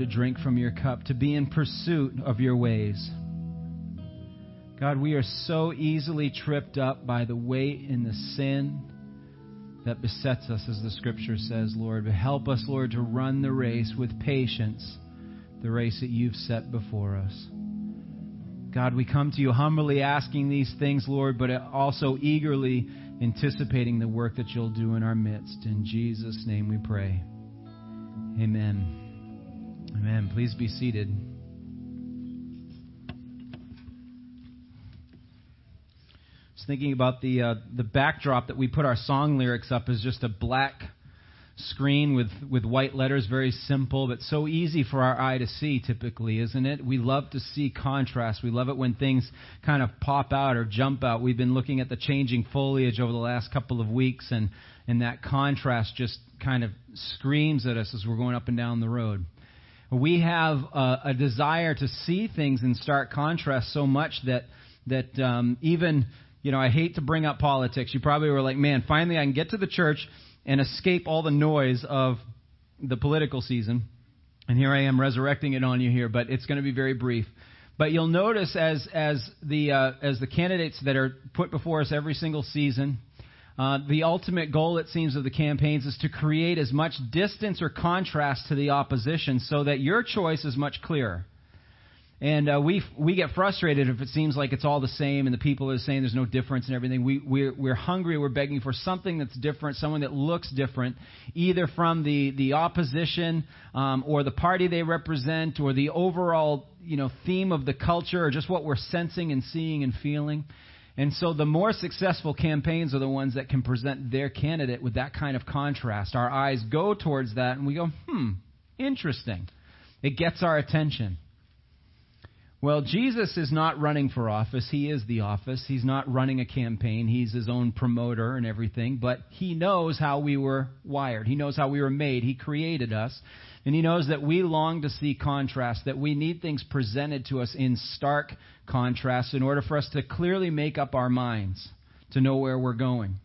To drink from your cup, to be in pursuit of your ways. God, we are so easily tripped up by the weight and the sin that besets us, as the scripture says, Lord. But help us, Lord, to run the race with patience, the race that you've set before us. God, we come to you humbly asking these things, Lord, but also eagerly anticipating the work that you'll do in our midst. In Jesus' name we pray. Amen. Amen. Please be seated. Was thinking about the uh, the backdrop that we put our song lyrics up as just a black screen with, with white letters, very simple, but so easy for our eye to see typically, isn't it? We love to see contrast. We love it when things kind of pop out or jump out. We've been looking at the changing foliage over the last couple of weeks, and, and that contrast just kind of screams at us as we're going up and down the road. We have a, a desire to see things in stark contrast so much that, that um, even, you know, I hate to bring up politics. You probably were like, man, finally I can get to the church and escape all the noise of the political season. And here I am resurrecting it on you here, but it's going to be very brief. But you'll notice as as the uh, as the candidates that are put before us every single season, uh, the ultimate goal, it seems, of the campaigns is to create as much distance or contrast to the opposition, so that your choice is much clearer. And uh, we we get frustrated if it seems like it's all the same and the people are saying there's no difference and everything. We we're, we're hungry. We're begging for something that's different, someone that looks different, either from the the opposition um, or the party they represent or the overall you know theme of the culture or just what we're sensing and seeing and feeling. And so the more successful campaigns are the ones that can present their candidate with that kind of contrast. Our eyes go towards that and we go, hmm, interesting. It gets our attention. Well, Jesus is not running for office. He is the office. He's not running a campaign. He's his own promoter and everything. But he knows how we were wired. He knows how we were made. He created us. And he knows that we long to see contrast, that we need things presented to us in stark contrast in order for us to clearly make up our minds to know where we're going.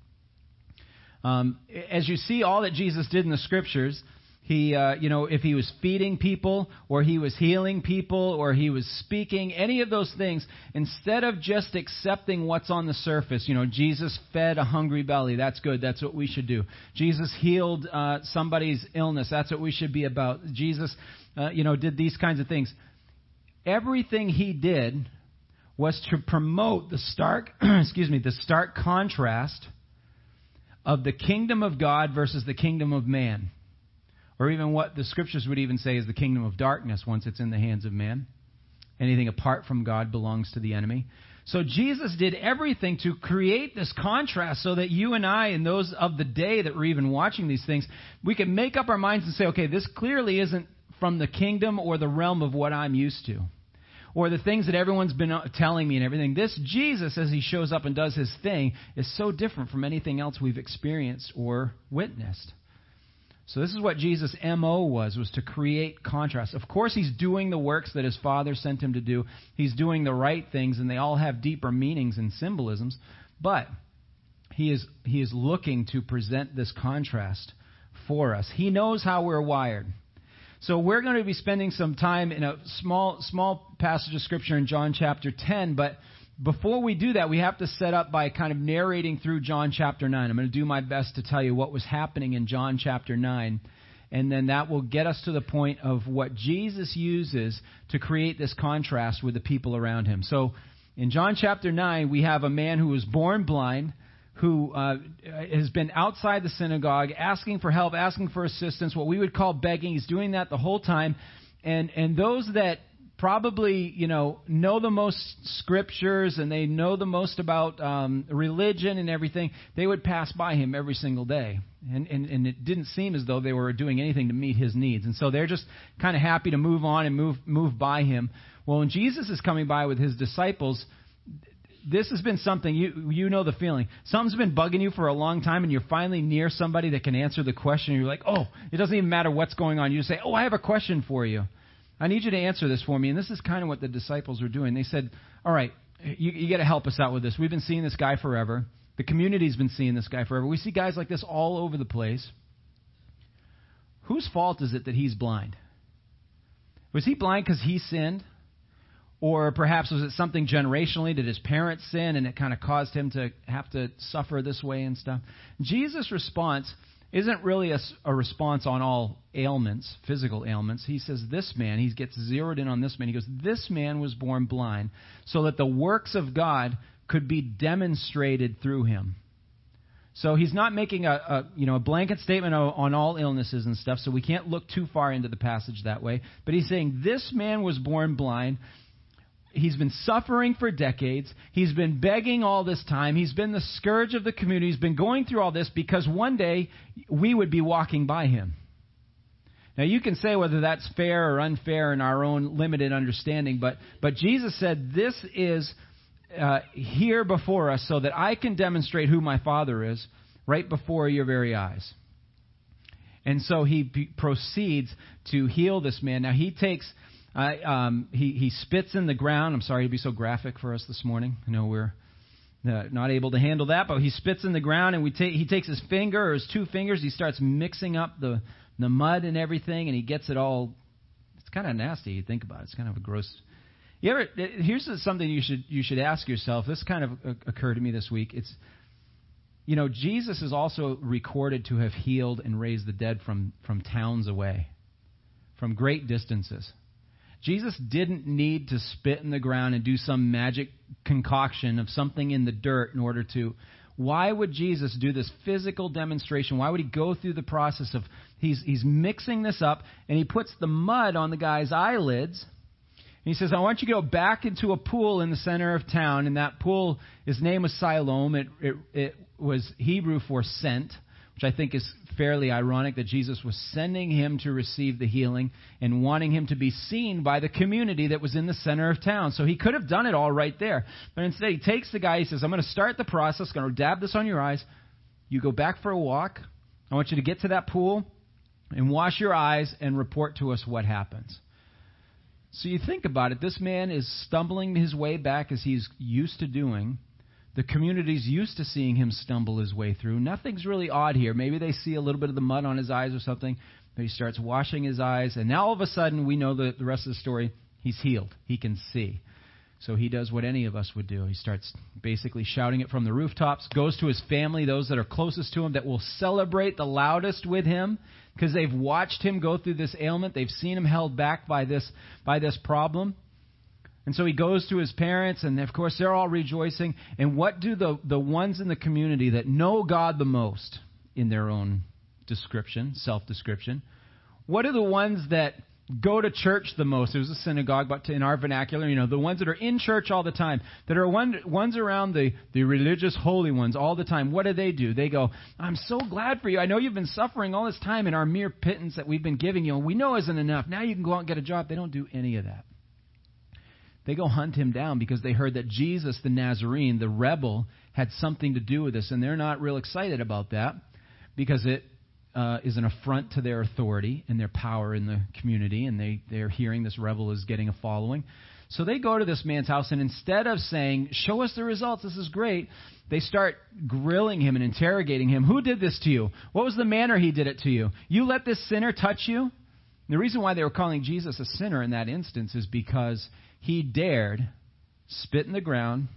Um, as you see all that Jesus did in the scriptures, he, uh, you know, if he was feeding people or he was healing people or he was speaking, any of those things, instead of just accepting what's on the surface, you know, Jesus fed a hungry belly. That's good. That's what we should do. Jesus healed uh, somebody's illness. That's what we should be about. Jesus, uh, you know, did these kinds of things. Everything he did was to promote the stark, excuse me, the stark contrast of the kingdom of God versus the kingdom of man or even what the scriptures would even say is the kingdom of darkness once it's in the hands of man. Anything apart from God belongs to the enemy. So Jesus did everything to create this contrast so that you and I and those of the day that were even watching these things, we could make up our minds and say, okay, this clearly isn't from the kingdom or the realm of what I'm used to. Or the things that everyone's been uh, telling me and everything. This Jesus, as he shows up and does his thing, is so different from anything else we've experienced or witnessed. So this is what Jesus' MO was, was to create contrast. Of course, he's doing the works that his Father sent him to do. He's doing the right things, and they all have deeper meanings and symbolisms. But he is, he is looking to present this contrast for us. He knows how we're wired. So we're going to be spending some time in a small, small passage of Scripture in John chapter 10, but before we do that, we have to set up by kind of narrating through John chapter 9. I'm going to do my best to tell you what was happening in John chapter 9. And then that will get us to the point of what Jesus uses to create this contrast with the people around him. So in John chapter 9, we have a man who was born blind, who uh, has been outside the synagogue asking for help, asking for assistance, what we would call begging. He's doing that the whole time. And, and those that probably you know know the most scriptures and they know the most about um, religion and everything they would pass by him every single day and, and and it didn't seem as though they were doing anything to meet his needs and so they're just kind of happy to move on and move move by him well when jesus is coming by with his disciples this has been something you you know the feeling. Something's been bugging you for a long time, and you're finally near somebody that can answer the question. And You're like, oh, it doesn't even matter what's going on. You say, oh, I have a question for you. I need you to answer this for me. And this is kind of what the disciples were doing. They said, All right, you, you got to help us out with this. We've been seeing this guy forever. The community's been seeing this guy forever. We see guys like this all over the place. Whose fault is it that he's blind? Was he blind because he sinned? Or perhaps was it something generationally? Did his parents sin and it kind of caused him to have to suffer this way and stuff? Jesus' response isn't really a, a, response on all ailments, physical ailments. He says, This man, he gets zeroed in on this man. He goes, This man was born blind so that the works of God could be demonstrated through him. So he's not making a, a, you know a blanket statement on all illnesses and stuff. So we can't look too far into the passage that way. But he's saying this man was born blind. He's been suffering for decades. He's been begging all this time. He's been the scourge of the community. He's been going through all this because one day we would be walking by him. Now you can say whether that's fair or unfair in our own limited understanding, but but Jesus said this is uh, here before us so that I can demonstrate who my Father is right before your very eyes. And so he b- proceeds to heal this man. Now he takes, uh, um, he, he spits in the ground. I'm sorry to be so graphic for us this morning. I know we're uh, not able to handle that, but he spits in the ground and we take, he takes his finger or his two fingers. He starts mixing up the, the mud and everything and he gets it all. It's kind of nasty. You think about it. It's kind of a gross you ever? Here's something you should you should ask yourself. This kind of occurred to me this week. It's you know Jesus is also recorded to have healed and raised the dead from from towns away, from great distances. Jesus didn't need to spit in the ground and do some magic concoction of something in the dirt in order to. Why would Jesus do this physical demonstration? Why would he go through the process of he's he's mixing this up and he puts the mud on the guy's eyelids and he says, I want you to go back into a pool in the center of town, and that pool, his name was Siloam. It, it, it was Hebrew for sent, which I think is fairly ironic that Jesus was sending him to receive the healing and wanting him to be seen by the community that was in the center of town. So he could have done it all right there. But instead, he takes the guy, he says, I'm going to start the process, going to dab this on your eyes. You go back for a walk. I want you to get to that pool and wash your eyes and report to us what happens. So you think about it, this man is stumbling his way back as he's used to doing. The community's used to seeing him stumble his way through. Nothing's really odd here. Maybe they see a little bit of the mud on his eyes or something. But he starts washing his eyes, and now all of a sudden we know the, the rest of the story. He's healed. He can see. So he does what any of us would do. He starts basically shouting it from the rooftops, goes to his family, those that are closest to him, that will celebrate the loudest with him because they've watched him go through this ailment. They've seen him held back by this, by this problem. And so he goes to his parents, and of course, they're all rejoicing. And what do the, the ones in the community that know God the most in their own description, self description, what are the ones that go to church the most. There's a synagogue, but in our vernacular, you know, the ones that are in church all the time, that are one, ones around the, the religious holy ones all the time. What do they do? They go, I'm so glad for you. I know you've been suffering all this time in our mere pittance that we've been giving you, and we know isn't enough. Now you can go out and get a job. They don't do any of that. They go hunt him down because they heard that Jesus, the Nazarene, the rebel, had something to do with this, and they're not real excited about that because it uh, is an affront to their authority and their power in the community, and they, they're hearing this rebel is getting a following. So they go to this man's house, and instead of saying, Show us the results, this is great, they start grilling him and interrogating him. Who did this to you? What was the manner he did it to you? You let this sinner touch you? And the reason why they were calling Jesus a sinner in that instance is because he dared spit in the ground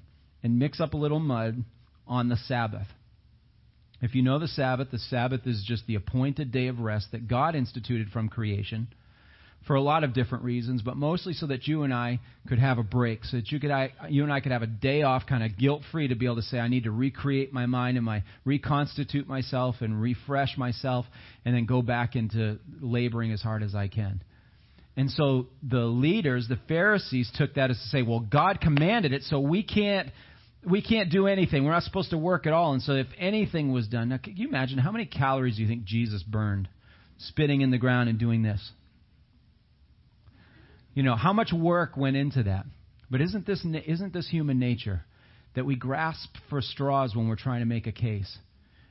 and mix up a little mud on the Sabbath. If you know the Sabbath, the Sabbath is just the appointed day of rest that God instituted from creation for a lot of different reasons, but mostly so that you and I could have a break, so that you could I, you and I could have a day off, kind of guilt free, to be able to say, I need to recreate my mind and my reconstitute myself and refresh myself, and then go back into laboring as hard as I can. And so the leaders, the Pharisees, took that as to say, well, God commanded it, so we can't we can't do anything. We're not supposed to work at all. And so, if anything was done, now, can you imagine how many calories do you think Jesus burned spitting in the ground and doing this? You know, how much work went into that? But isn't this, isn't this human nature that we grasp for straws when we're trying to make a case?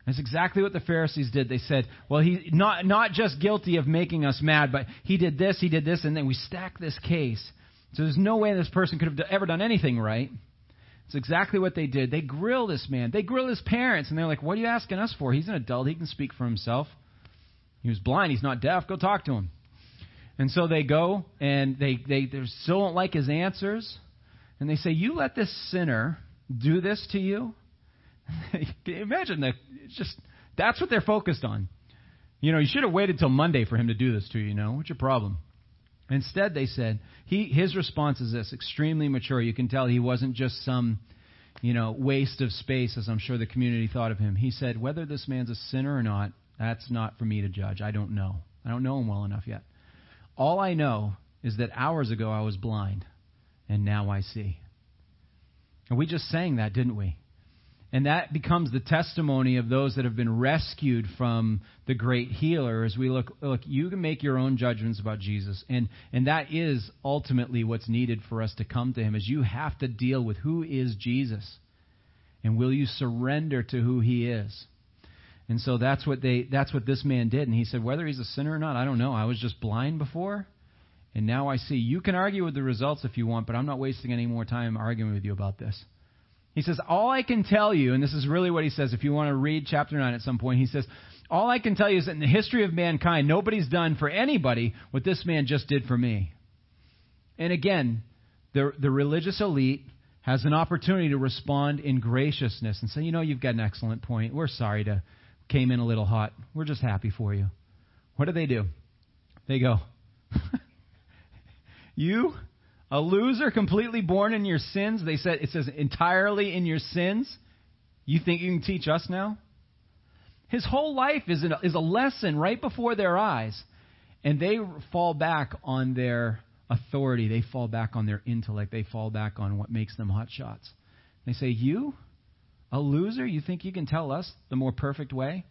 That's exactly what the Pharisees did. They said, well, he's not, not just guilty of making us mad, but he did this, he did this, and then we stack this case. So there's no way this person could have ever done anything right. It's exactly what they did. They grill this man. They grill his parents, and they're like, What are you asking us for? He's an adult. He can speak for himself. He was blind. He's not deaf. Go talk to him. And so they go and they, they, they still don't like his answers. And they say, You let this sinner do this to you? Imagine that. Just, that's what they're focused on. You know, you should have waited till Monday for him to do this to you, you know. What's your problem? Instead, they said, he, his response is this extremely mature. You can tell he wasn't just some, you know, waste of space, as I'm sure the community thought of him. He said, Whether this man's a sinner or not, that's not for me to judge. I don't know. I don't know him well enough yet. All I know is that hours ago I was blind, and now I see. And we just sang that, didn't we? And that becomes the testimony of those that have been rescued from the great healer as we look look you can make your own judgments about Jesus and and that is ultimately what's needed for us to come to him is you have to deal with who is Jesus and will you surrender to who he is. And so that's what they that's what this man did and he said whether he's a sinner or not I don't know I was just blind before and now I see. You can argue with the results if you want, but I'm not wasting any more time arguing with you about this. He says, All I can tell you, and this is really what he says if you want to read chapter 9 at some point, he says, All I can tell you is that in the history of mankind, nobody's done for anybody what this man just did for me. And again, the, the religious elite has an opportunity to respond in graciousness and say, You know, you've got an excellent point. We're sorry to came in a little hot. We're just happy for you. What do they do? They go, You a loser completely born in your sins. They said it says entirely in your sins. You think you can teach us now? His whole life is, a, is a lesson right before their eyes. And they fall back on their authority. They fall back on their intellect. They fall back on what makes them hot shots. They say, You, a loser, you think you can tell us the more perfect way?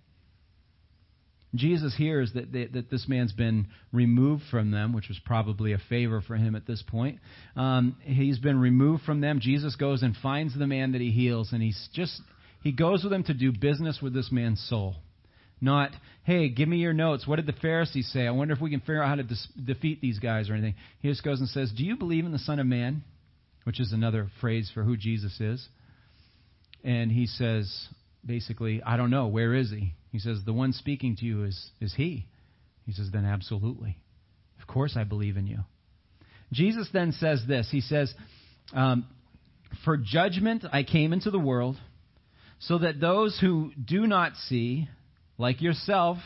Jesus hears that, they, that this man's been removed from them, which was probably a favor for him at this point. Um, he's been removed from them. Jesus goes and finds the man that he heals, and he's just he goes with him to do business with this man's soul. Not, hey, give me your notes. What did the Pharisees say? I wonder if we can figure out how to dis- defeat these guys or anything. He just goes and says, Do you believe in the Son of Man? Which is another phrase for who Jesus is. And he says, basically, I don't know. Where is he? He says, The one speaking to you is, is He. He says, Then absolutely. Of course I believe in you. Jesus then says this He says, um, For judgment I came into the world, so that those who do not see, like yourself,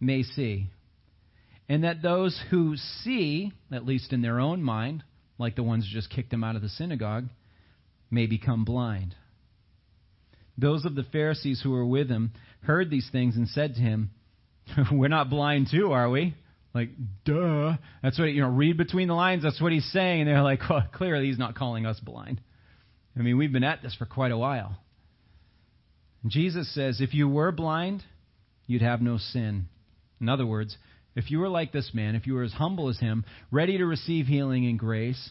may see. And that those who see, at least in their own mind, like the ones who just kicked him out of the synagogue, may become blind. Those of the Pharisees who were with him heard these things and said to him, We're not blind too, are we? Like, duh. That's what, you know, read between the lines. That's what he's saying. And they're like, well, clearly he's not calling us blind. I mean, we've been at this for quite a while. And Jesus says, if you were blind, you'd have no sin. In other words, if you were like this man, if you were as humble as him, ready to receive healing and grace,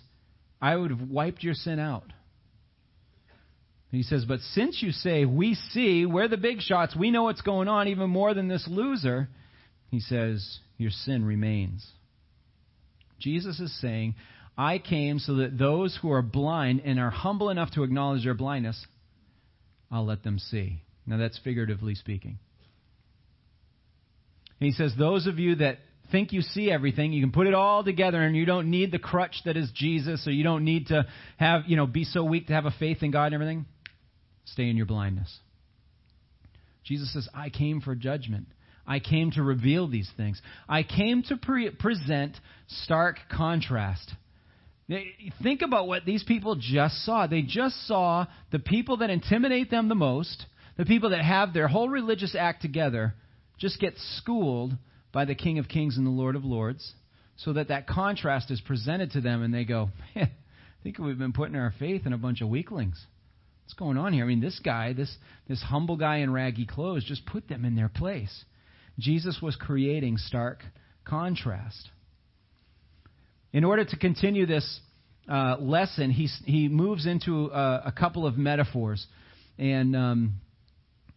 I would have wiped your sin out. He says, But since you say, We see, we're the big shots, we know what's going on even more than this loser, he says, Your sin remains. Jesus is saying, I came so that those who are blind and are humble enough to acknowledge their blindness, I'll let them see. Now, that's figuratively speaking. he says, Those of you that think you see everything. You can put it all together and you don't need the crutch that is Jesus or you don't need to have, you know, be so weak to have a faith in God and everything. Stay in your blindness. Jesus says, I came for judgment. I came to reveal these things. I came to pre- present stark contrast. Think about what these people just saw. They just saw the people that intimidate them the most, the people that have their whole religious act together, just get schooled by the King of Kings and the Lord of Lords, so that that contrast is presented to them and they go, man, I think we've been putting our faith in a bunch of weaklings. What's going on here? I mean, this guy, this, this humble guy in raggy clothes, just put them in their place. Jesus was creating stark contrast. In order to continue this uh, lesson, he, he moves into a, a couple of metaphors. And um,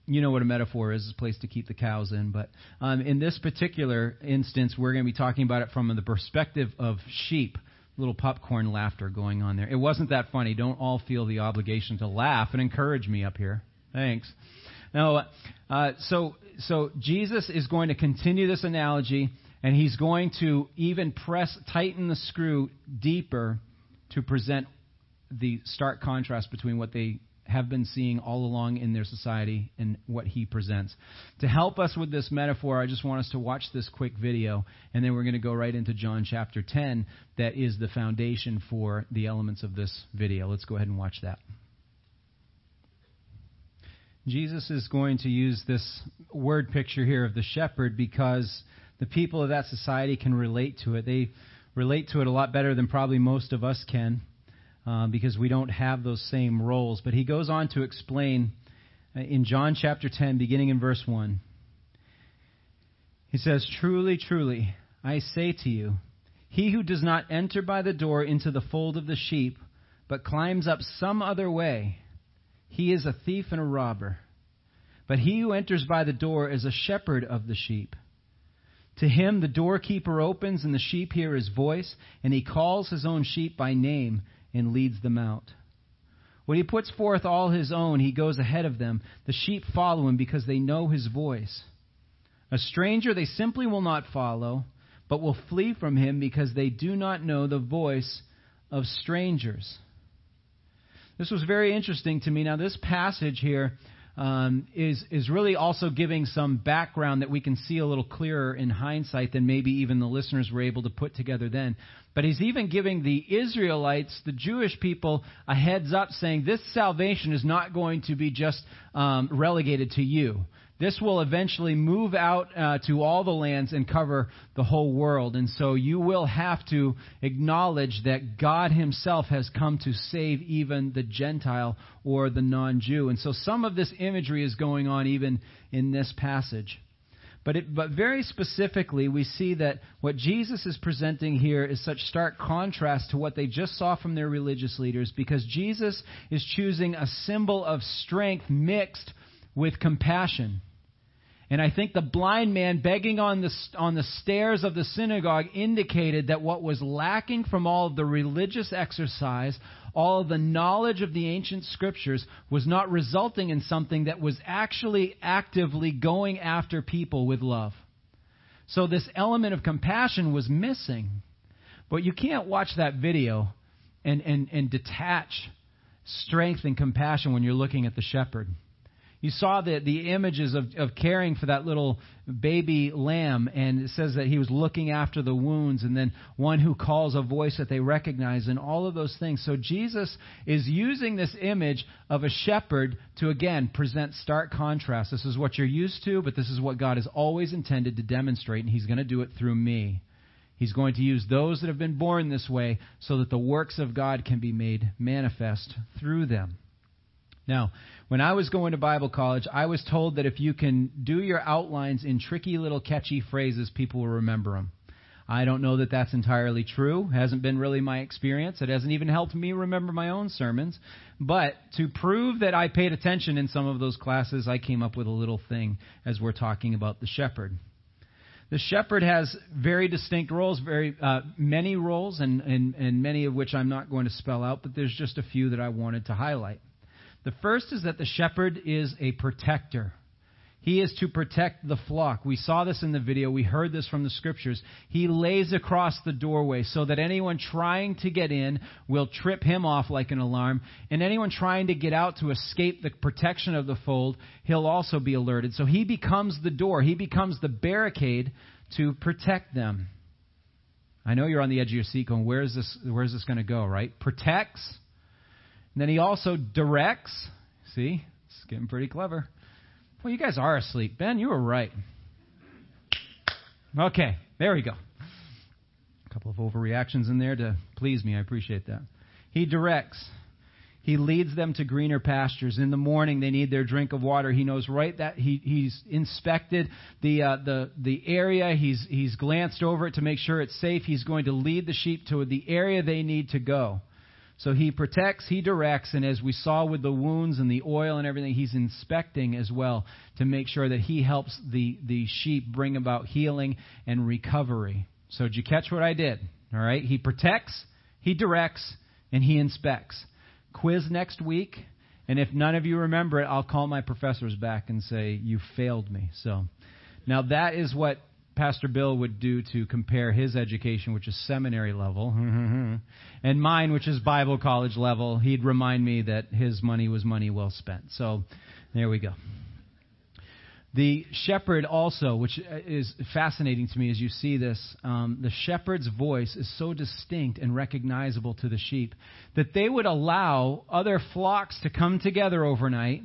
you know what a metaphor is, it's a place to keep the cows in. But um, in this particular instance, we're going to be talking about it from the perspective of sheep little popcorn laughter going on there. It wasn't that funny. Don't all feel the obligation to laugh and encourage me up here. Thanks. Now, uh, so so Jesus is going to continue this analogy And he's going to even press, tighten the screw deeper to present the stark contrast between what they have been seeing all along in their society and what he presents. To help us with this metaphor, I just want us to watch this quick video, and then we're going to go right into John chapter 10, that is the foundation for the elements of this video. Let's go ahead and watch that. Jesus is going to use this word picture here of the shepherd because the people of that society can relate to it. They relate to it a lot better than probably most of us can uh, because we don't have those same roles. But he goes on to explain uh, in John chapter 10, beginning in verse 1. He says, Truly, truly, I say to you, he who does not enter by the door into the fold of the sheep, but climbs up some other way, he is a thief and a robber. But he who enters by the door is a shepherd of the sheep. To him the doorkeeper opens, and the sheep hear his voice, and he calls his own sheep by name and leads them out. When he puts forth all his own, he goes ahead of them. The sheep follow him because they know his voice. A stranger they simply will not follow, but will flee from him because they do not know the voice of strangers. This was very interesting to me. Now, this passage here um, is is really also giving some background that we can see a little clearer in hindsight than maybe even the listeners were able to put together then. But he's even giving the Israelites, the Jewish people, a heads up, saying this salvation is not going to be just um, relegated to you. This will eventually move out uh, to all the lands and cover the whole world. And so you will have to acknowledge that God Himself has come to save even the Gentile or the non Jew. And so some of this imagery is going on even in this passage. But, it, but very specifically, we see that what Jesus is presenting here is such stark contrast to what they just saw from their religious leaders because Jesus is choosing a symbol of strength mixed with compassion. And I think the blind man begging on the, on the stairs of the synagogue indicated that what was lacking from all of the religious exercise, all of the knowledge of the ancient scriptures, was not resulting in something that was actually actively going after people with love. So this element of compassion was missing. But you can't watch that video and, and, and detach strength and compassion when you're looking at the shepherd. You saw the, the images of, of caring for that little baby lamb, and it says that he was looking after the wounds, and then one who calls a voice that they recognize, and all of those things. So Jesus is using this image of a shepherd to, again, present stark contrast. This is what you're used to, but this is what God has always intended to demonstrate, and he's going to do it through me. He's going to use those that have been born this way so that the works of God can be made manifest through them. Now, when I was going to Bible college, I was told that if you can do your outlines in tricky little catchy phrases, people will remember them. I don't know that that's entirely true. Hasn't been really my experience. It hasn't even helped me remember my own sermons. But to prove that I paid attention in some of those classes, I came up with a little thing as we're talking about the shepherd. The shepherd has very distinct roles, very uh, many roles, and, and, and many of which I'm not going to spell out, but there's just a few that I wanted to highlight. The first is that the shepherd is a protector. He is to protect the flock. We saw this in the video. We heard this from the scriptures. He lays across the doorway so that anyone trying to get in will trip him off like an alarm. And anyone trying to get out to escape the protection of the fold, he'll also be alerted. So he becomes the door. He becomes the barricade to protect them. I know you're on the edge of your seat going, where is this, where is this going to go, right? Protects and then he also directs. See, it's getting pretty clever. Well, you guys are asleep. Ben, you were right. Okay, there we go. A couple of overreactions in there to please me. I appreciate that. He directs. He leads them to greener pastures. In the morning, they need their drink of water. He knows right that he, he's inspected the, uh, the, the area. He's, he's glanced over it to make sure it's safe. He's going to lead the sheep to the area they need to go. So he protects, he directs, and as we saw with the wounds and the oil and everything, he's inspecting as well to make sure that he helps the, the sheep bring about healing and recovery. So did you catch what I did? All right? He protects, he directs, and he inspects. Quiz next week, and if none of you remember it, I'll call my professors back and say, You failed me. So now that is what Pastor Bill would do to compare his education, which is seminary level, and mine, which is Bible college level, he'd remind me that his money was money well spent. So there we go. The shepherd also, which is fascinating to me as you see this, um, the shepherd's voice is so distinct and recognizable to the sheep that they would allow other flocks to come together overnight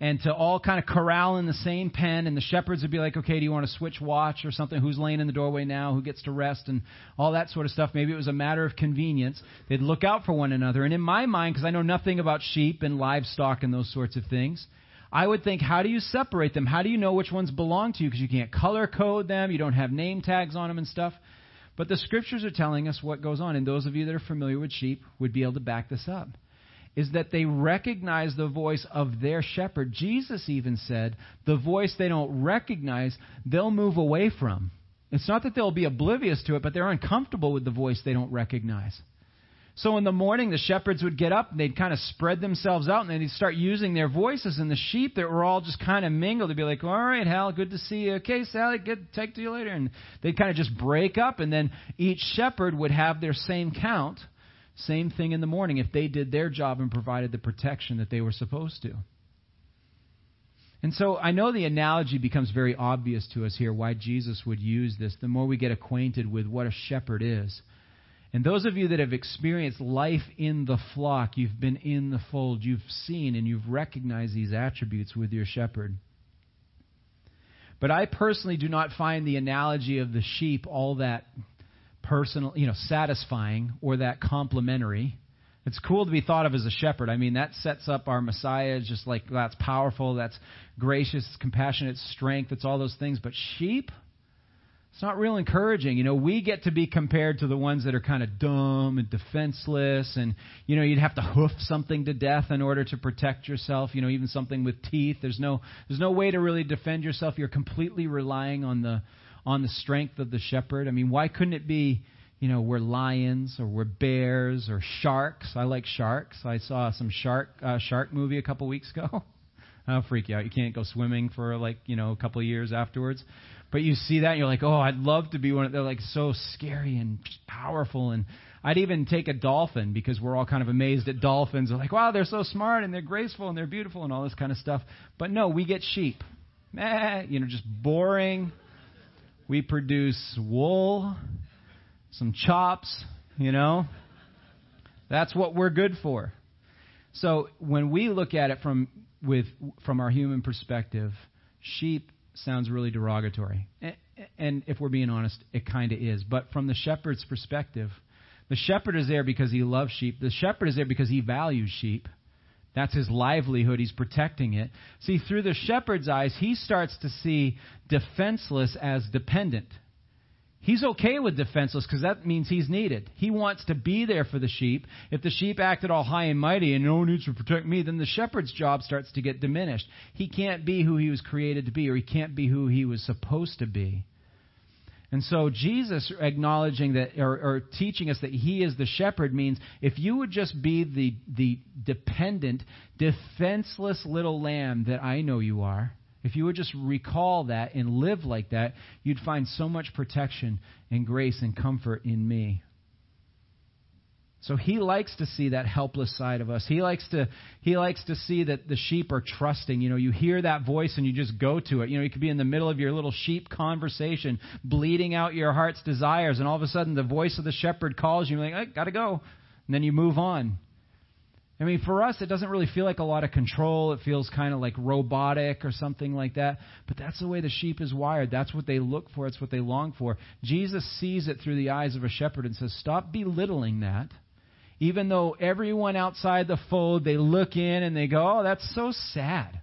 and to all kind of corral in the same pen. And the shepherds would be like, okay, do you want to switch watch or something? Who's laying in the doorway now? Who gets to rest? And all that sort of stuff. Maybe it was a matter of convenience. They'd look out for one another. And in my mind, because I know nothing about sheep and livestock and those sorts of things, I would think, how do you separate them? How do you know which ones belong to you? Because you can't color code them, you don't have name tags on them and stuff. But the scriptures are telling us what goes on, and those of you that are familiar with sheep would be able to back this up. Is that they recognize the voice of their shepherd. Jesus even said, the voice they don't recognize, they'll move away from. It's not that they'll be oblivious to it, but they're uncomfortable with the voice they don't recognize. So in the morning, the shepherds would get up and they'd kind of spread themselves out and they'd start using their voices. And the sheep that were all just kind of mingled, they'd be like, All right, Hal, good to see you. Okay, Sally, good, take to you later. And they'd kind of just break up. And then each shepherd would have their same count, same thing in the morning, if they did their job and provided the protection that they were supposed to. And so I know the analogy becomes very obvious to us here why Jesus would use this the more we get acquainted with what a shepherd is. And those of you that have experienced life in the flock, you've been in the fold, you've seen and you've recognized these attributes with your shepherd. But I personally do not find the analogy of the sheep all that personal, you know, satisfying or that complimentary. It's cool to be thought of as a shepherd. I mean, that sets up our Messiah just like that's powerful, that's gracious, compassionate, strength, it's all those things. But sheep, it's not real encouraging. You know, we get to be compared to the ones that are kind of dumb and defenseless, and, you know, you'd have to hoof something to death in order to protect yourself, you know, even something with teeth. There's no, there's no way to really defend yourself. You're completely relying on the, on the strength of the shepherd. I mean, why couldn't it be, you know, we're lions or we're bears or sharks? I like sharks. I saw some shark, uh, shark movie a couple weeks ago. I'll freak you out. You can't go swimming for like, you know, a couple of years afterwards. But you see that and you're like, oh, I'd love to be one of they're like so scary and powerful and I'd even take a dolphin because we're all kind of amazed at dolphins. They're like, wow, they're so smart and they're graceful and they're beautiful and all this kind of stuff. But no, we get sheep. Eh, you know, just boring. We produce wool, some chops, you know. That's what we're good for. So when we look at it from with from our human perspective, sheep sounds really derogatory. And if we're being honest, it kind of is. But from the shepherd's perspective, the shepherd is there because he loves sheep. The shepherd is there because he values sheep. That's his livelihood. He's protecting it. See, through the shepherd's eyes, he starts to see defenseless as dependent. He's okay with defenseless because that means he's needed. He wants to be there for the sheep. If the sheep acted all high and mighty and no one needs to protect me, then the shepherd's job starts to get diminished. He can't be who he was created to be, or he can't be who he was supposed to be. And so Jesus acknowledging that or, or, teaching us that he is the shepherd means if you would just be the the dependent, defenseless little lamb that I know you are, if you would just recall that and live like that, you'd find so much protection and grace and comfort in me. So he likes to see that helpless side of us. He likes to he likes to see that the sheep are trusting. You know, you hear that voice and you just go to it. You know, you could be in the middle of your little sheep conversation, bleeding out your heart's desires, and all of a sudden the voice of the shepherd calls you, and you're like, I gotta go. And then you move on. I mean, for us, it doesn't really feel like a lot of control. It feels kind of like robotic or something like that. But that's the way the sheep is wired. That's what they look for. It's what they long for. Jesus sees it through the eyes of a shepherd and says, Stop belittling that. Even though everyone outside the fold, they look in and they go, Oh, that's so sad.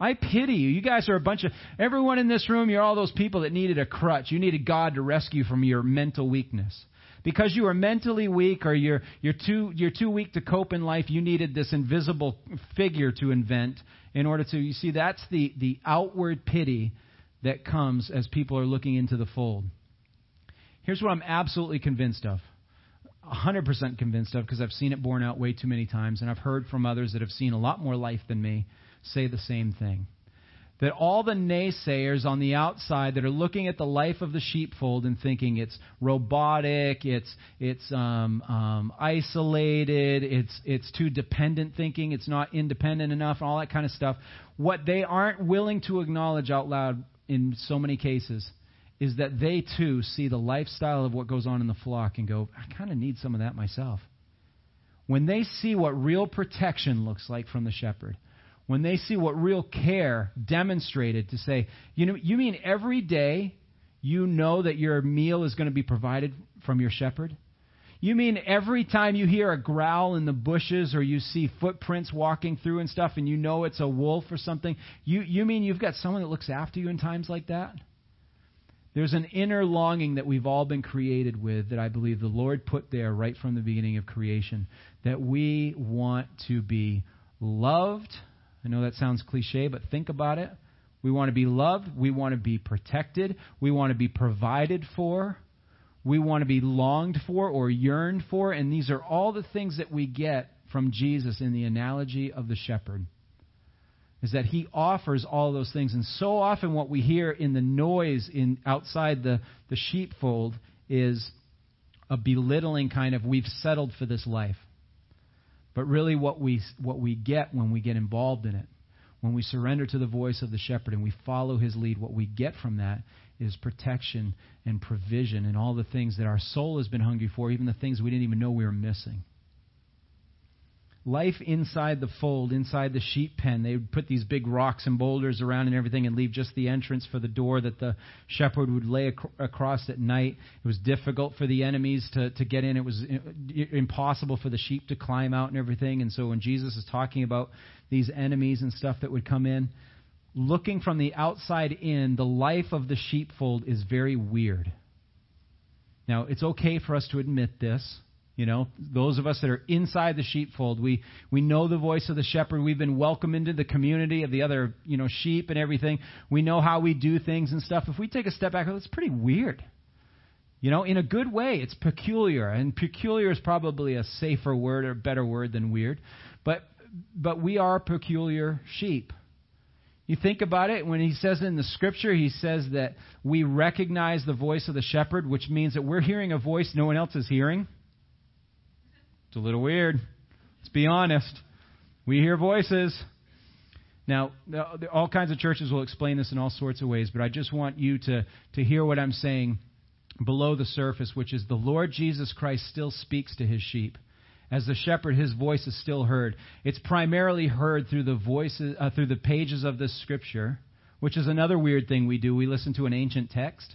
I pity you. You guys are a bunch of, everyone in this room, you're all those people that needed a crutch. You needed God to rescue from your mental weakness. Because you are mentally weak or you're, you're, too, you're too weak to cope in life, you needed this invisible figure to invent in order to. You see, that's the, the outward pity that comes as people are looking into the fold. Here's what I'm absolutely convinced of 100% convinced of because I've seen it borne out way too many times, and I've heard from others that have seen a lot more life than me say the same thing. that all the naysayers on the outside that are looking at the life of the sheepfold and thinking it's robotic, it's it's um, um, isolated, it's it's too dependent thinking, it's not independent enough, and all that kind of stuff. What they aren't willing to acknowledge out loud in so many cases is that they too see the lifestyle of what goes on in the flock and go, I kind of need some of that myself. When they see what real protection looks like from the shepherd, when they see what real care demonstrated to say, you know, you mean every day you know that your meal is going to be provided from your shepherd? You mean every time you hear a growl in the bushes or you see footprints walking through and stuff and you know it's a wolf or something, you, you mean you've got someone that looks after you in times like that? There's an inner longing that we've all been created with that I believe the Lord put there right from the beginning of creation that we want to be loved I know that sounds cliche, but think about it. We want to be loved. We want to be protected. We want to be provided for. We want to be longed for or yearned for. And these are all the things that we get from Jesus in the analogy of the shepherd. Is that he offers all those things. And so often what we hear in the noise in outside the, the sheepfold is a belittling kind of we've settled for this life. But really, what we, what we get when we get involved in it, when we surrender to the voice of the shepherd and we follow his lead, what we get from that is protection and provision and all the things that our soul has been hungry for, even the things we didn't even know we were missing life inside the fold, inside the sheep pen. They would put these big rocks and boulders around and everything and leave just the entrance for the door that the shepherd would lay ac- across at night. It was difficult for the enemies to, to get in. It was uh, impossible for the sheep to climb out and everything. And so when Jesus is talking about these enemies and stuff that would come in, looking from the outside in, the life of the sheepfold is very weird. Now, it's okay for us to admit this. You know, those of us that are inside the sheepfold, we, we know the voice of the shepherd. We've been welcomed into the community of the other, you know, sheep and everything. We know how we do things and stuff. If we take a step back, it's pretty weird. You know, in a good way, it's peculiar. And peculiar is probably a safer word or better word than weird. But, but we are peculiar sheep. You think about it, when he says in the scripture, he says that we recognize the voice of the shepherd, which means that we're hearing a voice no one else is hearing. It's a little weird. Let's be honest. We hear voices. Now, all kinds of churches will explain this in all sorts of ways, but I just want you to, to hear what I'm saying below the surface, which is the Lord Jesus Christ still speaks to his sheep. As the shepherd, his voice is still heard. It's primarily heard through the voices, uh, through the pages of this scripture, which is another weird thing we do. We listen to an ancient text.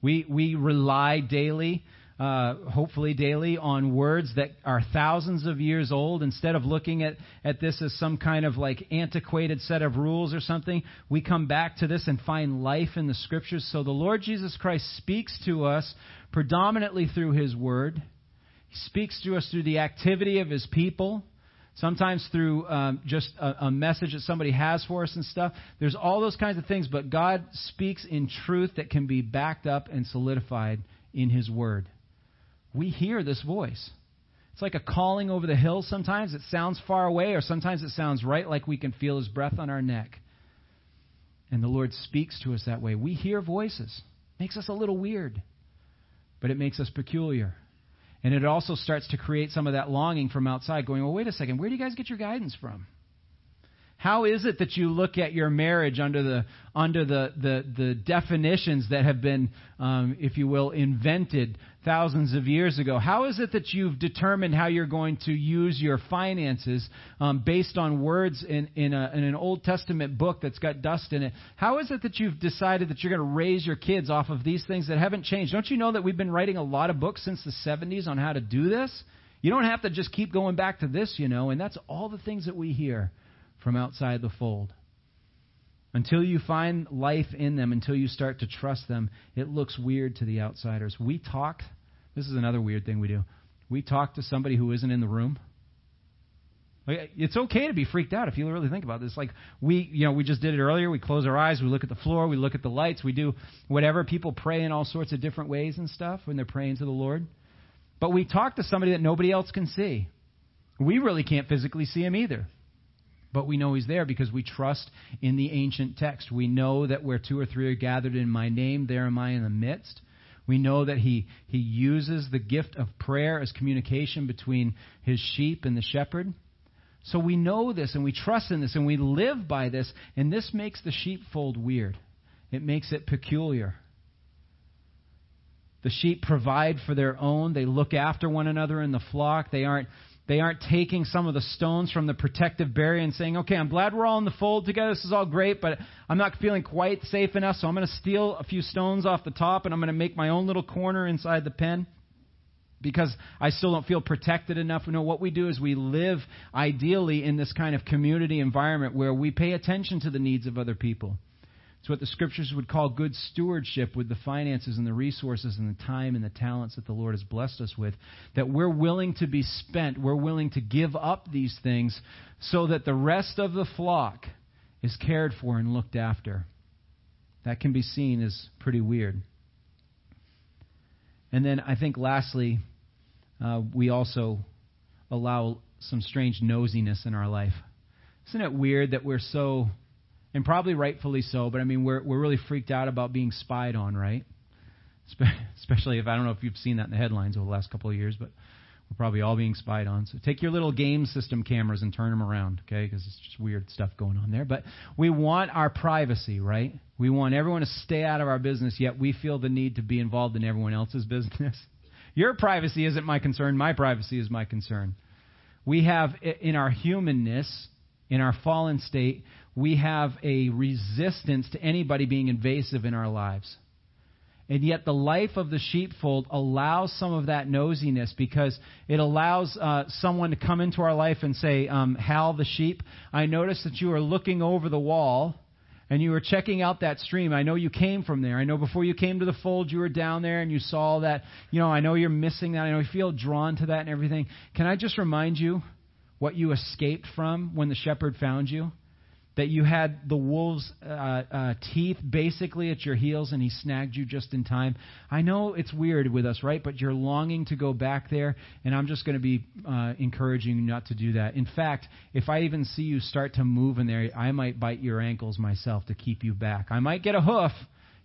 We, we rely daily uh, hopefully daily, on words that are thousands of years old. Instead of looking at, at this as some kind of like antiquated set of rules or something, we come back to this and find life in the scriptures. So the Lord Jesus Christ speaks to us predominantly through His Word. He speaks to us through the activity of His people sometimes through um, just a, a, message that somebody has for us and stuff. There's all those kinds of things, but God speaks in truth that can be backed up and solidified in His Word we hear this voice. It's like a calling over the hill sometimes. It sounds far away, or sometimes it sounds right, like we can feel his breath on our neck. And the Lord speaks to us that way. We hear voices. Makes us a little weird, but it makes us peculiar. And it also starts to create some of that longing from outside, going, well, wait a second, where do you guys get your guidance from? How is it that you look at your marriage under the under the the, the definitions that have been, um, if you will, invented thousands of years ago? How is it that you've determined how you're going to use your finances um, based on words in in, a, in an Old Testament book that's got dust in it? How is it that you've decided that you're going to raise your kids off of these things that haven't changed? Don't you know that we've been writing a lot of books since the 70s on how to do this? You don't have to just keep going back to this, you know, and that's all the things that we hear from outside the fold. Until you find life in them, until you start to trust them, it looks weird to the outsiders. We talk, this is another weird thing we do. We talk to somebody who isn't in the room. It's okay to be freaked out if you really think about this. Like we, you know, we just did it earlier. We close our eyes, we look at the floor, we look at the lights, we do whatever. People pray in all sorts of different ways and stuff when they're praying to the Lord. But we talk to somebody that nobody else can see. We really can't physically see him either. But we know He's there because we trust in the ancient text. We know that where two or three are gathered in my name, there am I in the midst. We know that he, he uses the gift of prayer as communication between his sheep and the shepherd. So we know this and we trust in this and we live by this, and this makes the sheepfold weird. It makes it peculiar. The sheep provide for their own. They look after one another in the flock. They aren't they aren't taking some of the stones from the protective barrier and saying, okay, I'm glad we're all in the fold together. This is all great, but I'm not feeling quite safe enough, so I'm going to steal a few stones off the top and I'm going to make my own little corner inside the pen because I still don't feel protected enough. You know, what we do is we live ideally in this kind of community environment where we pay attention to the needs of other people. It's what the scriptures would call good stewardship with the finances and the resources and the time and the talents that the Lord has blessed us with. That we're willing to be spent, we're willing to give up these things so that the rest of the flock is cared for and looked after. That can be seen as pretty weird. And then I think lastly, uh, we also allow some strange nosiness in our life. Isn't it weird that we're so and probably rightfully so. But I mean, we're we're really freaked out about being spied on, right? Especially if I don't know if you've seen that in the headlines over the last couple of years, but we're probably all being spied on. So take your little game system cameras and turn them around, okay? Because it's just weird stuff going on there. But we want our privacy, right? We want everyone to stay out of our business, yet we feel the need to be involved in everyone else's business. Your privacy isn't my concern. My privacy is my concern. We have, in our humanness, in our fallen state, we have a resistance to anybody being invasive in our lives. And yet, the life of the sheepfold allows some of that nosiness because it allows uh, someone to come into our life and say, um, Hal the sheep, I noticed that you are looking over the wall and you were checking out that stream. I know you came from there. I know before you came to the fold, you were down there and you saw that. You know, I know you're missing that. I know you feel drawn to that and everything. Can I just remind you what you escaped from when the shepherd found you? That you had the wolves' uh, uh, teeth basically at your heels and he snagged you just in time. I know it's weird with us, right? But you're longing to go back there, and I'm just going to be uh, encouraging you not to do that. In fact, if I even see you start to move in there, I might bite your ankles myself to keep you back. I might get a hoof.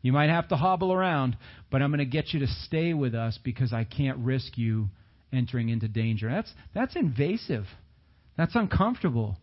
You might have to hobble around, but I'm going to get you to stay with us because I can't risk you entering into danger. That's that's invasive. That's uncomfortable.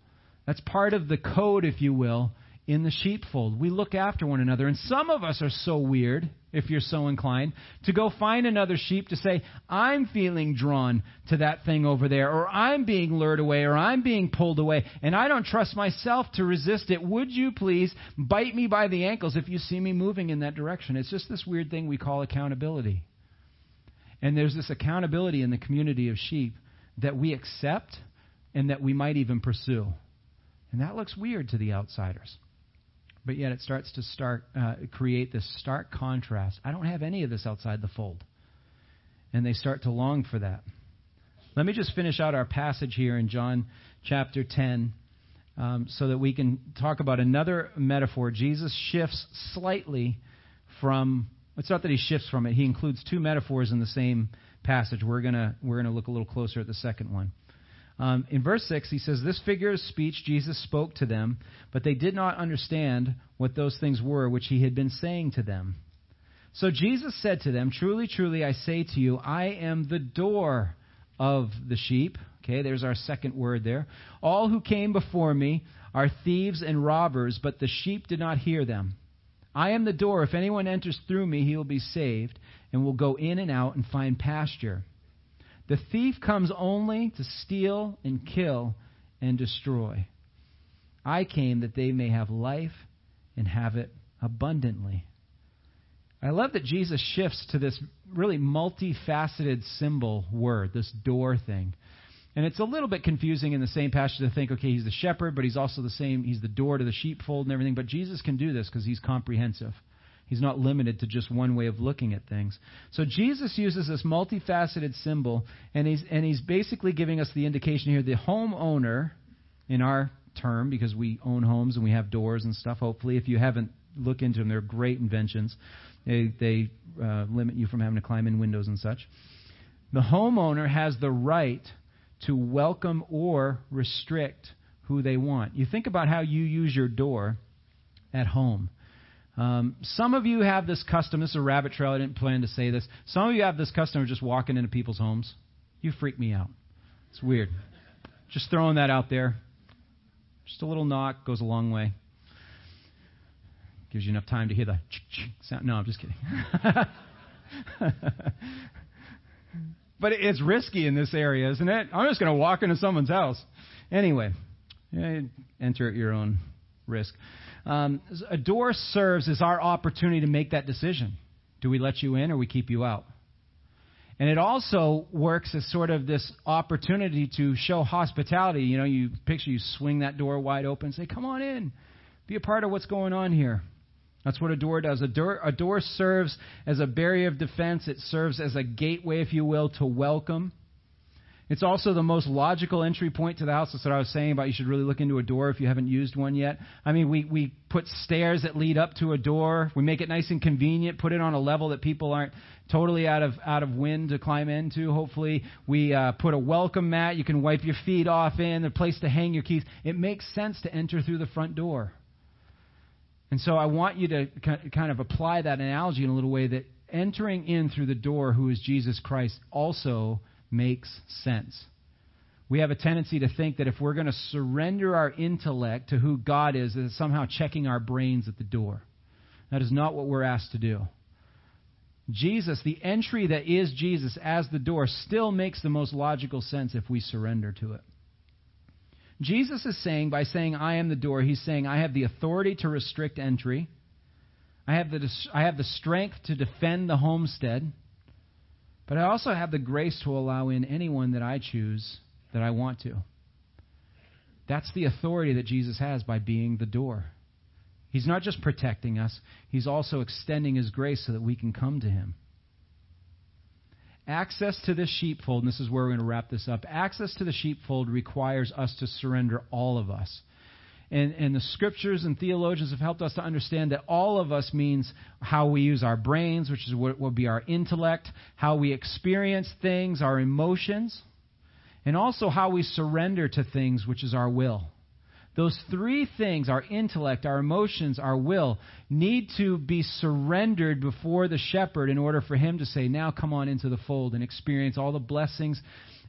That's part of the code, if you will, in the sheepfold. We look after one another. And some of us are so weird, if you're so inclined, to go find another sheep to say, I'm feeling drawn to that thing over there, or I'm being lured away, or I'm being pulled away, and I don't trust myself to resist it. Would you please bite me by the ankles if you see me moving in that direction? It's just this weird thing we call accountability. And there's this accountability in the community of sheep that we accept and that we might even pursue. And that looks weird to the outsiders. But yet it starts to start uh, create this stark contrast. I don't have any of this outside the fold. And they start to long for that. Let me just finish out our passage here in John chapter 10 um, so that we can talk about another metaphor. Jesus shifts slightly from, it's not that he shifts from it, he includes two metaphors in the same passage. We're going to we're going to look a little closer at the second one. Um, in verse 6, he says, This figure of speech Jesus spoke to them, but they did not understand what those things were which he had been saying to them. So Jesus said to them, Truly, truly, I say to you, I am the door of the sheep. Okay, there's our second word there. All who came before me are thieves and robbers, but the sheep did not hear them. I am the door. If anyone enters through me, he will be saved, and will go in and out and find pasture. The thief comes only to steal and kill and destroy. I came that they may have life and have it abundantly. I love that Jesus shifts to this really multifaceted symbol word, this door thing. And it's a little bit confusing in the same passage to think, okay, he's the shepherd, but he's also the same, he's the door to the sheepfold and everything. But Jesus can do this because he's comprehensive. He's not limited to just one way of looking at things. So Jesus uses this multifaceted symbol, and he's, and he's basically giving us the indication here the homeowner, in our term, because we own homes and we have doors and stuff, hopefully. If you haven't looked into them, they're great inventions. They, they uh, limit you from having to climb in windows and such. The homeowner has the right to welcome or restrict who they want. You think about how you use your door at home. Um, some of you have this custom. This is a rabbit trail. I didn't plan to say this. Some of you have this custom of just walking into people's homes. You freak me out. It's weird. Just throwing that out there. Just a little knock goes a long way. Gives you enough time to hear the sound. No, I'm just kidding. but it's risky in this area, isn't it? I'm just going to walk into someone's house. Anyway, enter at your own risk. Um, a door serves as our opportunity to make that decision. Do we let you in or we keep you out? And it also works as sort of this opportunity to show hospitality. You know, you picture you swing that door wide open, say, "Come on in, be a part of what's going on here." That's what a door does. A door, a door serves as a barrier of defense. It serves as a gateway, if you will, to welcome. It's also the most logical entry point to the house. That's what I was saying about you should really look into a door if you haven't used one yet. I mean, we, we put stairs that lead up to a door. We make it nice and convenient, put it on a level that people aren't totally out of, out of wind to climb into, hopefully. We uh, put a welcome mat you can wipe your feet off in, a place to hang your keys. It makes sense to enter through the front door. And so I want you to kind of apply that analogy in a little way that entering in through the door, who is Jesus Christ, also makes sense. We have a tendency to think that if we're going to surrender our intellect to who God is, that it's somehow checking our brains at the door. That is not what we're asked to do. Jesus, the entry that is Jesus as the door, still makes the most logical sense if we surrender to it. Jesus is saying, by saying, I am the door, he's saying, I have the authority to restrict entry. I have the, I have the strength to defend the homestead. But I also have the grace to allow in anyone that I choose that I want to. That's the authority that Jesus has by being the door. He's not just protecting us, He's also extending His grace so that we can come to Him. Access to this sheepfold, and this is where we're going to wrap this up. Access to the sheepfold requires us to surrender all of us. And, and the scriptures and theologians have helped us to understand that all of us means how we use our brains, which is what will be our intellect, how we experience things, our emotions, and also how we surrender to things, which is our will. Those three things, our intellect, our emotions, our will, need to be surrendered before the shepherd in order for him to say, Now come on into the fold and experience all the blessings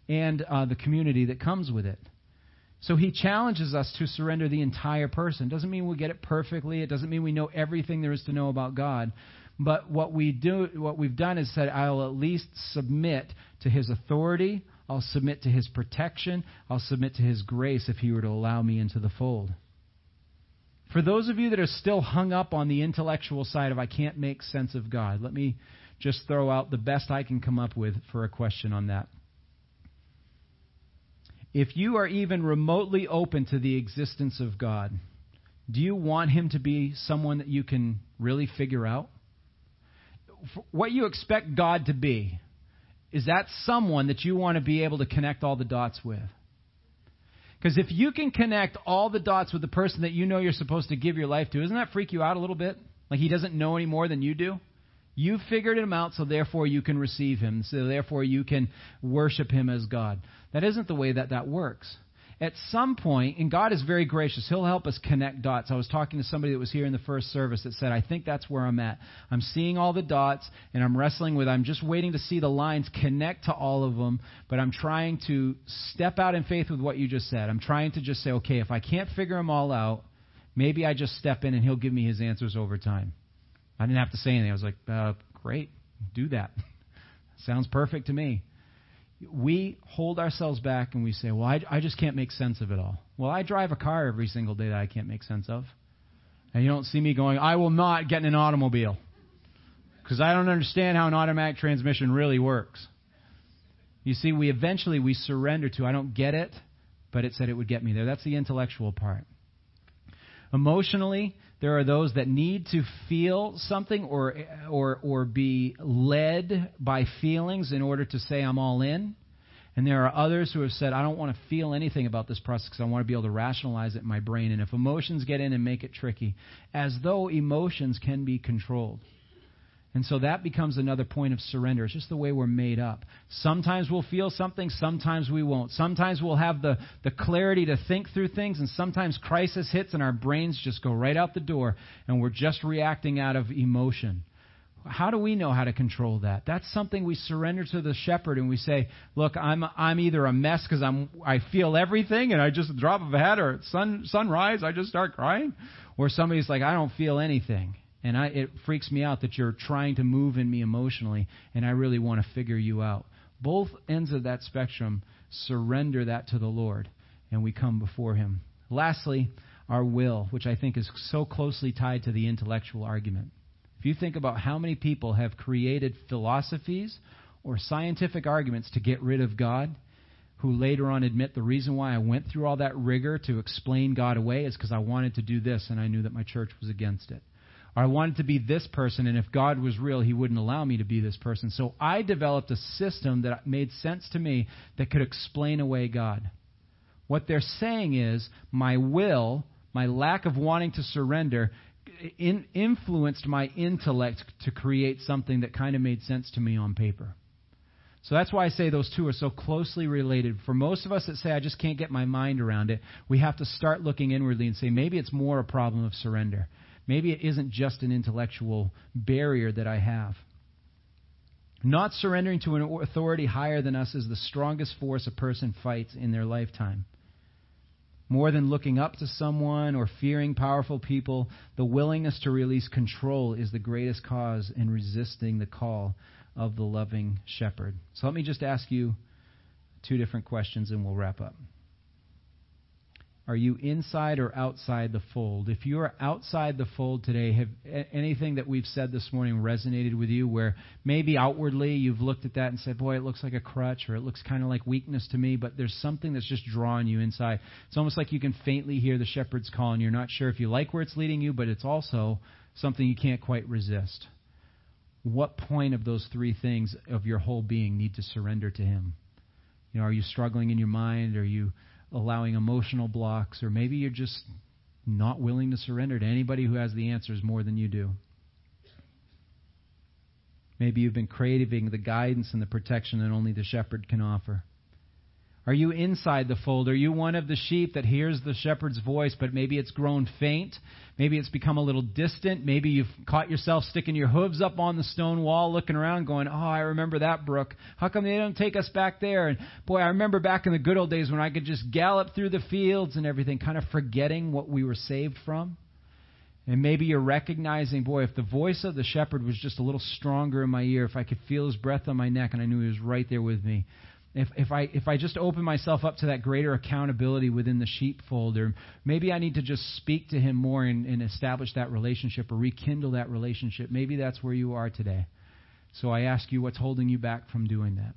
and uh, the community that comes with it. So he challenges us to surrender the entire person. Doesn't mean we get it perfectly. It doesn't mean we know everything there is to know about God. But what we do, what we've done is said, I'll at least submit to his authority. I'll submit to his protection. I'll submit to his grace if he were to allow me into the fold. For those of you that are still hung up on the intellectual side of I can't make sense of God, let me just throw out the best I can come up with for a question on that. If you are even remotely open to the existence of God, do you want Him to be someone that you can really figure out? What you expect God to be, is that someone that you want to be able to connect all the dots with? Because if you can connect all the dots with the person that you know you're supposed to give your life to, doesn't that freak you out a little bit? Like he doesn't know any more than you do? You've figured him out, so therefore you can receive him. So therefore you can worship him as God. That isn't the way that that works. At some point, and God is very gracious, He'll help us connect dots. I was talking to somebody that was here in the first service that said, I think that's where I'm at. I'm seeing all the dots, and I'm wrestling with, I'm just waiting to see the lines connect to all of them, but I'm trying to step out in faith with what you just said. I'm trying to just say, okay, if I can't figure them all out, maybe I just step in and He'll give me His answers over time. I didn't have to say anything. I was like, uh, great, do that. Sounds perfect to me. We hold ourselves back and we say, well, I, I just can't make sense of it all. Well, I drive a car every single day that I can't make sense of. And you don't see me going, I will not get in an automobile. Because I don't understand how an automatic transmission really works. You see, we eventually we surrender to, I don't get it, but it said it would get me there. That's the intellectual part. Emotionally, there are those that need to feel something or, or, or be led by feelings in order to say, I'm all in. And there are others who have said, I don't want to feel anything about this process because I want to be able to rationalize it in my brain. And if emotions get in and make it tricky, as though emotions can be controlled. And so that becomes another point of surrender. It's just the way we're made up. Sometimes we'll feel something, sometimes we won't. Sometimes we'll have the, the clarity to think through things, and sometimes crisis hits and our brains just go right out the door, and we're just reacting out of emotion. How do we know how to control that? That's something we surrender to the shepherd and we say, "Look, I'm I'm either a mess because I feel everything and I just drop of a hat or sun sunrise I just start crying, or somebody's like I don't feel anything and I, it freaks me out that you're trying to move in me emotionally, and I really want to figure you out. Both ends of that spectrum surrender that to the Lord, and we come before Him. Lastly, our will, which I think is so closely tied to the intellectual argument. If you think about how many people have created philosophies or scientific arguments to get rid of God, who later on admit the reason why I went through all that rigor to explain God away is because I wanted to do this and I knew that my church was against it. I wanted to be this person, and if God was real, He wouldn't allow me to be this person. So I developed a system that made sense to me that could explain away God. What they're saying is my will, my lack of wanting to surrender, in, influenced my intellect to create something that kind of made sense to me on paper. So that's why I say those two are so closely related. For most of us that say, I just can't get my mind around it, we have to start looking inwardly and say, maybe it's more a problem of surrender. Maybe it isn't just an intellectual barrier that I have. Not surrendering to an authority higher than us is the strongest force a person fights in their lifetime. More than looking up to someone or fearing powerful people, the willingness to release control is the greatest cause in resisting the call of the loving shepherd. So let me just ask you two different questions and we'll wrap up. Are you inside or outside the fold? If you are outside the fold today, have anything that we've said this morning resonated with you where maybe outwardly you've looked at that and said, boy, it looks like a crutch or it looks kind of like weakness to me, but there's something that's just drawing you inside. It's almost like you can faintly hear the shepherd's call and you're not sure if you like where it's leading you, but it's also something you can't quite resist. What point of those three things of your whole being need to surrender to Him? You know, are you struggling in your mind? Are you allowing emotional blocks, or maybe you're just not willing to surrender to anybody who has the answers more than you do. Maybe you've been craving the guidance and the protection that only the shepherd can offer. Are you inside the fold? Are you one of the sheep that hears the shepherd's voice, but maybe it's grown faint? Maybe it's become a little distant. Maybe you've caught yourself sticking your hooves up on the stone wall, looking around, going, Oh, I remember that brook. How come they don't take us back there? And boy, I remember back in the good old days when I could just gallop through the fields and everything, kind of forgetting what we were saved from. And maybe you're recognizing, boy, if the voice of the shepherd was just a little stronger in my ear, if I could feel his breath on my neck and I knew he was right there with me, if, if, I, if I just open myself up to that greater accountability within the sheepfold, or maybe I need to just speak to him more and, and establish that relationship or rekindle that relationship, maybe that's where you are today. So I ask you, what's holding you back from doing that?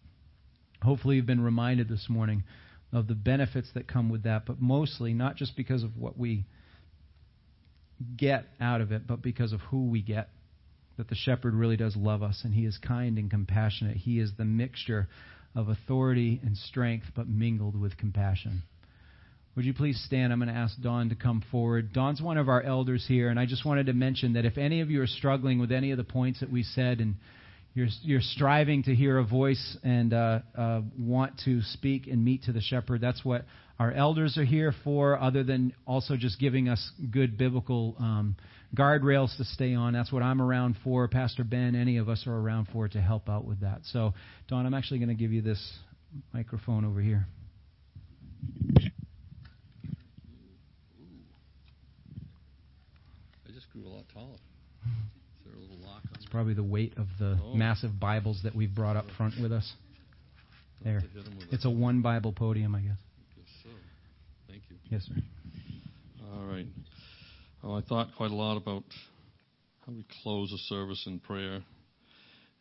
Hopefully, you've been reminded this morning of the benefits that come with that, but mostly not just because of what we get out of it, but because of who we get. That the shepherd really does love us, and he is kind and compassionate. He is the mixture of authority and strength, but mingled with compassion. Would you please stand? I'm going to ask Don to come forward. Don's one of our elders here, and I just wanted to mention that if any of you are struggling with any of the points that we said and you're, you're striving to hear a voice and uh, uh, want to speak and meet to the shepherd, that's what our elders are here for, other than also just giving us good biblical um, guardrails to stay on. That's what I'm around for. Pastor Ben, any of us are around for to help out with that. So, Don, I'm actually going to give you this microphone over here. I just grew a lot taller. Is there a little lock on It's probably the weight of the Oh. massive Bibles that we've brought up front with us. There. to hit 'em with It's a one Bible podium, I guess. guess so. Thank you. Yes, sir. All right. Well, I thought quite a lot about how we close a service in prayer,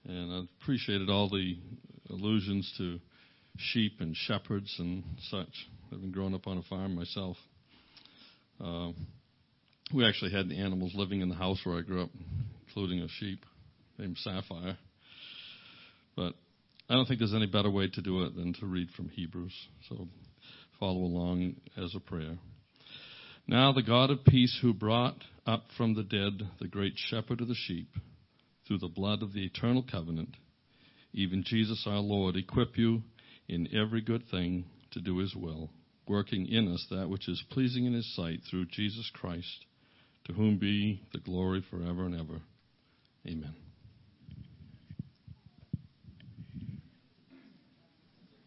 and I appreciated all the allusions to sheep and shepherds and such. I've been growing up on a farm myself. Uh, we actually had the animals living in the house where I grew up, including a sheep named Sapphire. But I don't think there's any better way to do it than to read from Hebrews. So follow along as a prayer. Now the God of peace who brought up from the dead the great shepherd of the sheep, through the blood of the eternal covenant, even Jesus our Lord, equip you in every good thing to do his will, working in us that which is pleasing in his sight through Jesus Christ, to whom be the glory forever and ever. Amen.